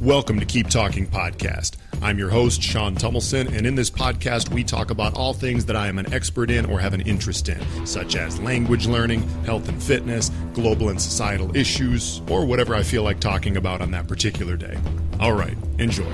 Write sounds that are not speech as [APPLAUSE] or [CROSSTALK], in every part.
Welcome to Keep Talking Podcast. I'm your host, Sean Tummelson, and in this podcast, we talk about all things that I am an expert in or have an interest in, such as language learning, health and fitness, global and societal issues, or whatever I feel like talking about on that particular day. All right, enjoy.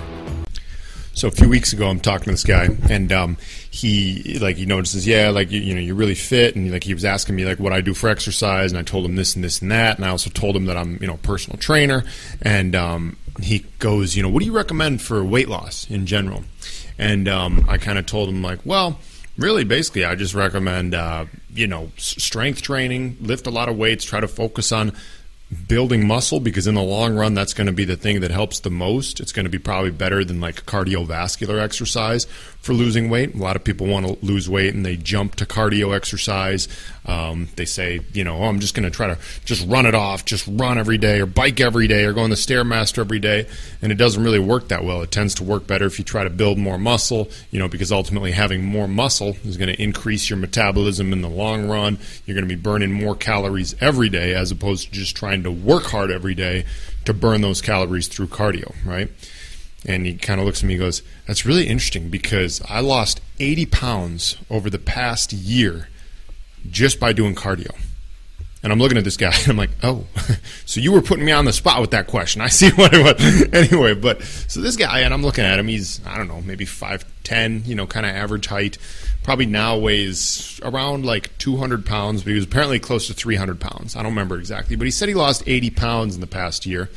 So a few weeks ago, I'm talking to this guy, and um, he like he notices, yeah, like you, you know, you're really fit, and like he was asking me like what I do for exercise, and I told him this and this and that, and I also told him that I'm you know a personal trainer, and um, he goes, you know, what do you recommend for weight loss in general? And um, I kind of told him like, well, really, basically, I just recommend uh, you know strength training, lift a lot of weights, try to focus on building muscle because in the long run that's going to be the thing that helps the most. It's going to be probably better than like cardiovascular exercise for losing weight. A lot of people want to lose weight and they jump to cardio exercise. Um, they say you know oh, i'm just going to try to just run it off just run every day or bike every day or go on the stairmaster every day. And it doesn't really work that well. It tends to work better if you try to build more muscle you know because ultimately having more muscle is going to increase your metabolism in the long run. You're going to be burning more calories every day as opposed to just trying to work hard every day to burn those calories through cardio, right? And he kind of looks at me and goes, That's really interesting because I lost 80 pounds over the past year just by doing cardio. And I'm looking at this guy [LAUGHS] and I'm like, oh, [LAUGHS] so you were putting me on the spot with that question. I see [LAUGHS] what it was. anyway, but so this guy, and I'm looking at him, he's, I don't know, maybe 5'10, you know, kind of average height. Probably now weighs around like 200 pounds, but he was apparently close to 300 pounds. I don't remember exactly, but he said he lost 80 pounds in the past year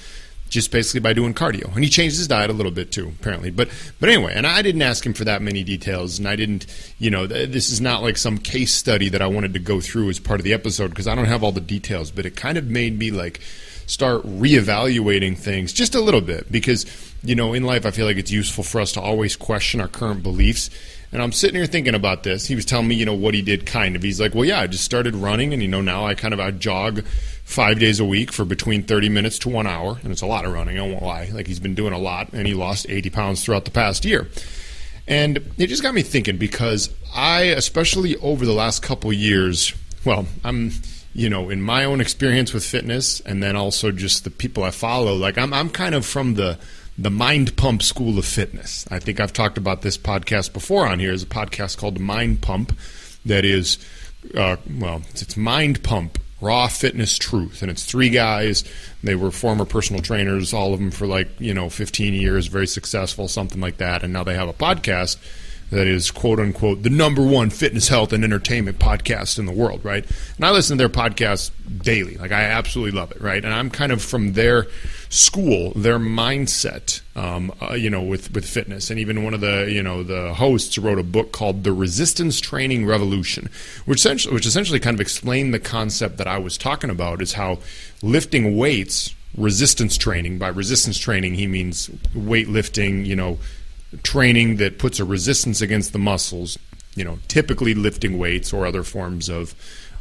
just basically by doing cardio. And he changed his diet a little bit too, apparently. But but anyway, and I didn't ask him for that many details, and I didn't, you know, this is not like some case study that I wanted to go through as part of the episode because I don't have all the details. But it kind of made me like start reevaluating things just a little bit because you know in life I feel like it's useful for us to always question our current beliefs. And I'm sitting here thinking about this. He was telling me, you know, what he did kind of. He's like, well, yeah, I just started running, and you know, now I kind of I jog five days a week for between 30 minutes to one hour, and it's a lot of running. I won't lie. Like he's been doing a lot, and he lost 80 pounds throughout the past year. And it just got me thinking because I, especially over the last couple years, well, I'm, you know, in my own experience with fitness, and then also just the people I follow. Like I'm, I'm kind of from the the Mind Pump School of Fitness. I think I've talked about this podcast before on here. Is a podcast called Mind Pump that is, uh, well, it's Mind Pump Raw Fitness Truth, and it's three guys. They were former personal trainers, all of them for like you know 15 years, very successful, something like that, and now they have a podcast that is quote unquote the number one fitness, health, and entertainment podcast in the world, right? And I listen to their podcast daily. Like I absolutely love it, right? And I'm kind of from their school, their mindset, um, uh, you know, with with fitness. And even one of the you know the hosts wrote a book called The Resistance Training Revolution, which essentially which essentially kind of explained the concept that I was talking about is how lifting weights resistance training by resistance training he means weightlifting you know training that puts a resistance against the muscles, you know, typically lifting weights or other forms of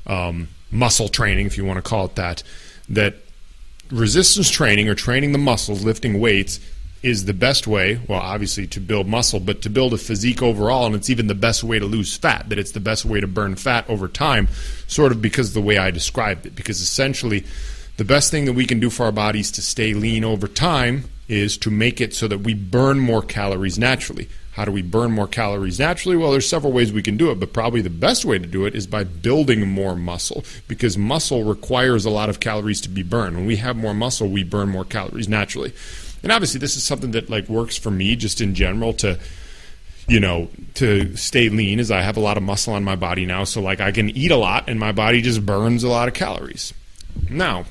um, muscle training, if you want to call it that, that resistance training or training the muscles, lifting weights, is the best way, well, obviously to build muscle, but to build a physique overall, and it's even the best way to lose fat, that it's the best way to burn fat over time, sort of because of the way I described it. Because essentially, the best thing that we can do for our bodies to stay lean over time is to make it so that we burn more calories naturally. How do we burn more calories naturally? Well, there's several ways we can do it, but probably the best way to do it is by building more muscle because muscle requires a lot of calories to be burned. When we have more muscle, we burn more calories naturally. And obviously, this is something that like works for me just in general to you know, to stay lean as I have a lot of muscle on my body now. So, like, I can eat a lot and my body just burns a lot of calories. Now,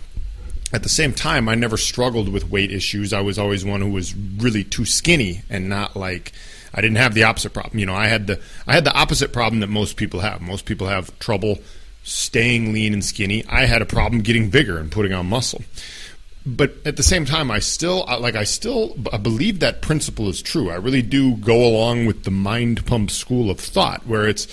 at the same time, I never struggled with weight issues. I was always one who was really too skinny and not like I didn't have the opposite problem. You know, I had the I had the opposite problem that most people have. Most people have trouble staying lean and skinny. I had a problem getting bigger and putting on muscle. But at the same time, I still like I still I believe that principle is true. I really do go along with the mind pump school of thought, where it's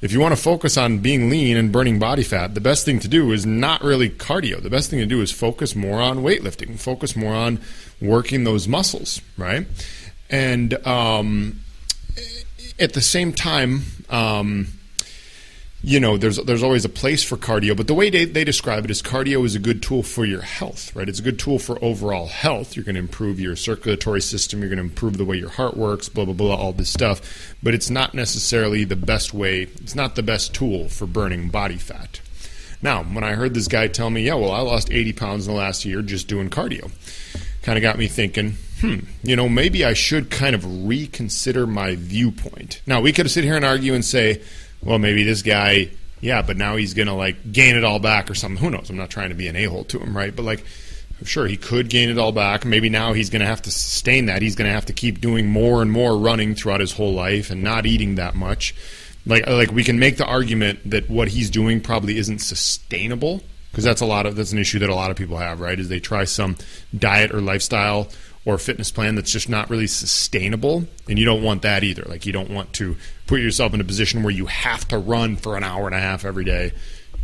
if you want to focus on being lean and burning body fat, the best thing to do is not really cardio. The best thing to do is focus more on weightlifting, focus more on working those muscles, right? And um, at the same time, um, you know, there's there's always a place for cardio, but the way they, they describe it is cardio is a good tool for your health, right? It's a good tool for overall health. You're going to improve your circulatory system. You're going to improve the way your heart works, blah blah blah, all this stuff. But it's not necessarily the best way. It's not the best tool for burning body fat. Now, when I heard this guy tell me, yeah, well, I lost 80 pounds in the last year just doing cardio, kind of got me thinking, hmm, you know, maybe I should kind of reconsider my viewpoint. Now, we could sit here and argue and say well, maybe this guy, yeah, but now he's going to like gain it all back or something. Who knows? I'm not trying to be an a hole to him, right? But like, sure, he could gain it all back. Maybe now he's going to have to sustain that. He's going to have to keep doing more and more running throughout his whole life and not eating that much. Like, uh, like we can make the argument that what he's doing probably isn't sustainable because that's a lot of that's an issue that a lot of people have, right? Is they try some diet or lifestyle or fitness plan that's just not really sustainable and you don't want that either. Like you don't want to put yourself in a position where you have to run for an hour and a half every day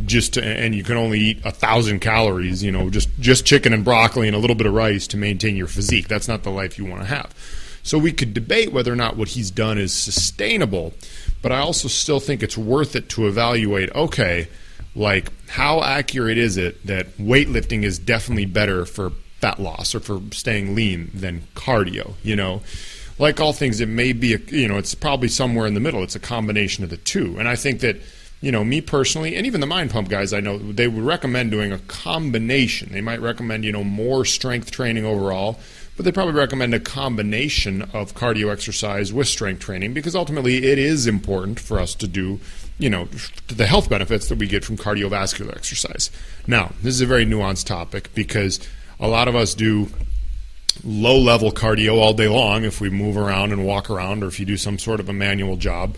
just to, and you can only eat a thousand calories you know just just chicken and broccoli and a little bit of rice to maintain your physique. That's not the life you want to have. So we could debate whether or not what he's done is sustainable but i also still think it's worth it to evaluate okay like how accurate is it that weightlifting is definitely better for fat loss or for staying lean than cardio. You know, like all things, it may be a, you know it's probably somewhere in the middle. It's a combination of the two, and I think that you know me personally, and even the Mind Pump guys I know, they would recommend doing a combination. They might recommend you know more strength training overall. But they probably recommend a combination of cardio exercise with strength training because ultimately it is important for us to do you know the health benefits that we get from cardiovascular exercise. Now, this is a very nuanced topic because a lot of us do low level cardio all day long if we move around and walk around or if you do some sort of a manual job.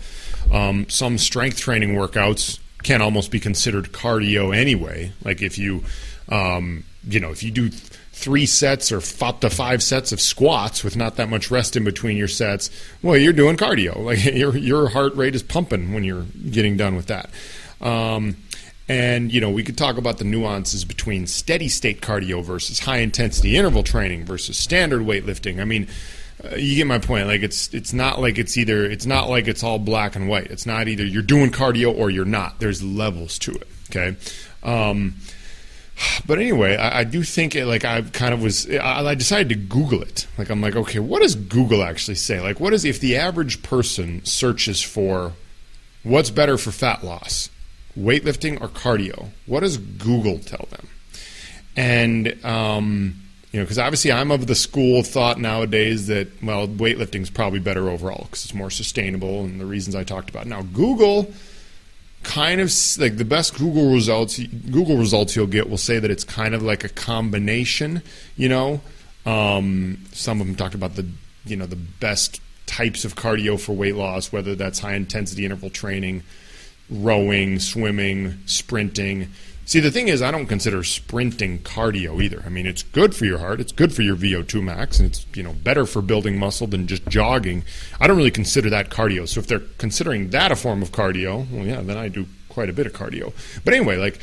Um, some strength training workouts can almost be considered cardio anyway. Like if you, um, you know, if you do three sets or up to five sets of squats with not that much rest in between your sets, well, you're doing cardio. [LAUGHS] Like your your heart rate is pumping when you're getting done with that. Um, and, you know, we could talk about the nuances between steady state cardio versus high intensity interval training versus standard weightlifting. I mean, uh, you get my point. Like it's it's not like it's either it's not like it's all black and white. It's not either you're doing cardio or you're not. There's levels to it. Okay. Um, but anyway, I, I, do think it, like I kind of was. I, I, decided to Google it. Like I'm like, okay, what does Google actually say? Like, what is if the average person searches for what's better for fat loss? Weightlifting or cardio? What does Google tell them? And um, you know, because obviously I'm of the school of thought nowadays that well, weightlifting is probably better overall because it's more sustainable and the reasons I talked about. Now, Google kind of like the best Google results Google results you'll get will say that it's kind of like a combination. You know, um, some of them talked about the you know the best types of cardio for weight loss, whether that's high intensity interval training rowing, swimming, sprinting. See, the thing is, I don't consider sprinting cardio either. I mean, it's good for your heart, it's good for your VO2 max, and it's you know better for building muscle than just jogging. I don't really consider that cardio. So if they're considering that a form of cardio, well, yeah, then I do quite a bit of cardio. But anyway, like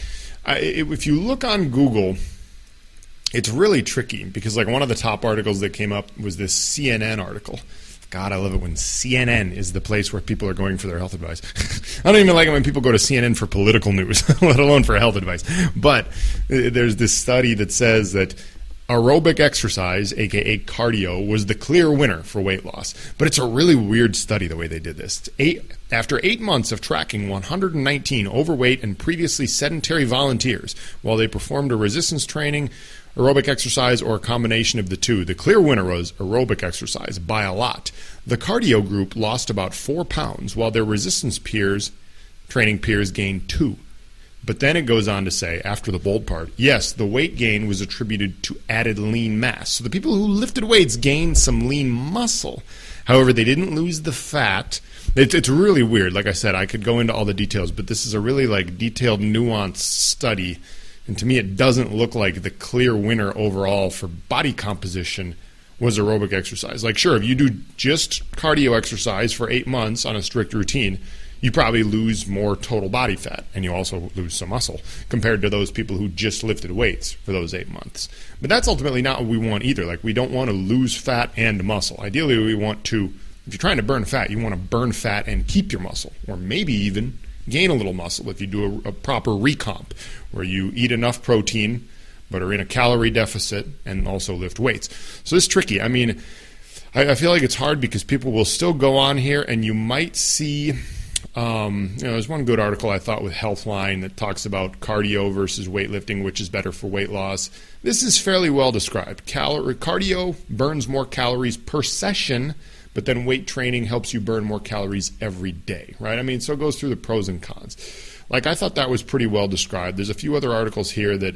I, if you look on Google, it's really tricky because like one of the top articles that came up was this CNN article God, I love it when CNN is the place where people are going for their health advice. [LAUGHS] I don't even like it when people go to CNN for political news, [LAUGHS] let alone for health advice. But uh, there's this study that says that aerobic exercise, aka cardio, was the clear winner for weight loss. But it's a really weird study the way they did this. Eight, after eight months of tracking 119 overweight and previously sedentary volunteers while they performed a resistance training, aerobic exercise, or a combination of the two. The clear winner was aerobic exercise by a lot. The cardio group lost about four pounds, while their resistance peers, training peers, gained two. But then it goes on to say, after the bold part, yes, the weight gain was attributed to added lean mass. So the people who lifted weights gained some lean muscle. However, they didn't lose the fat. It's, it's really weird. Like I said, I could go into all the details, but this is a really like detailed, nuanced study and to me, it doesn't look like the clear winner overall for body composition was aerobic exercise. Like, sure, if you do just cardio exercise for eight months on a strict routine, you probably lose more total body fat and you also lose some muscle compared to those people who just lifted weights for those eight months. But that's ultimately not what we want either. Like, we don't want to lose fat and muscle. Ideally, we want to, if you're trying to burn fat, you want to burn fat and keep your muscle, or maybe even gain a little muscle if you do a, a proper recomp, where you eat enough protein but are in a calorie deficit and also lift weights. So it's tricky. I mean, I, I feel like it's hard because people will still go on here, and you might see. Um, you know, there's one good article I thought with Healthline that talks about cardio versus weightlifting, which is better for weight loss. This is fairly well described. Calorie, cardio burns more calories per session, but then weight training helps you burn more calories every day, right? I mean, so it goes through the pros and cons. Like I thought that was pretty well described. There's a few other articles here that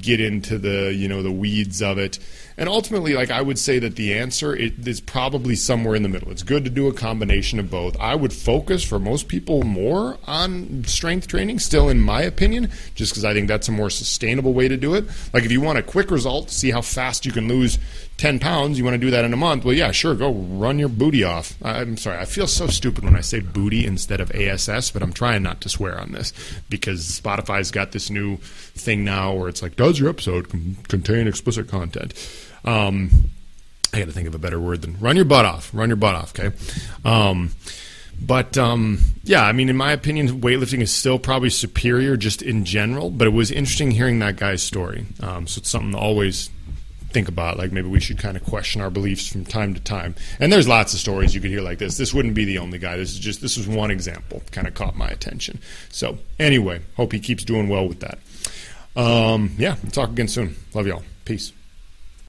get into the you know the weeds of it. And ultimately like i would say that the answer is probably somewhere in the middle. It's good to do a combination of both. I would focus for most people more on strength training still in my opinion just because i think that's a more sustainable way to do it. Like if you want a quick result see how fast you can lose 10 pounds, you want to do that in a month, well, yeah, sure, go run your booty off. I'm sorry, I feel so stupid when I say booty instead of ASS, but I'm trying not to swear on this because Spotify's got this new thing now where it's like, does your episode contain explicit content? Um, I got to think of a better word than run your butt off. Run your butt off, okay? Um, but um, yeah, I mean, in my opinion, weightlifting is still probably superior just in general. But it was interesting hearing that guy's story. Um, so it's something to always think about like maybe we should kind of question our beliefs from time to time and there's lots of stories you could hear like this this wouldn't be the only guy this is just this is one example kind of caught my attention so anyway hope he keeps doing well with that um, yeah talk again soon. Love y'all. Peace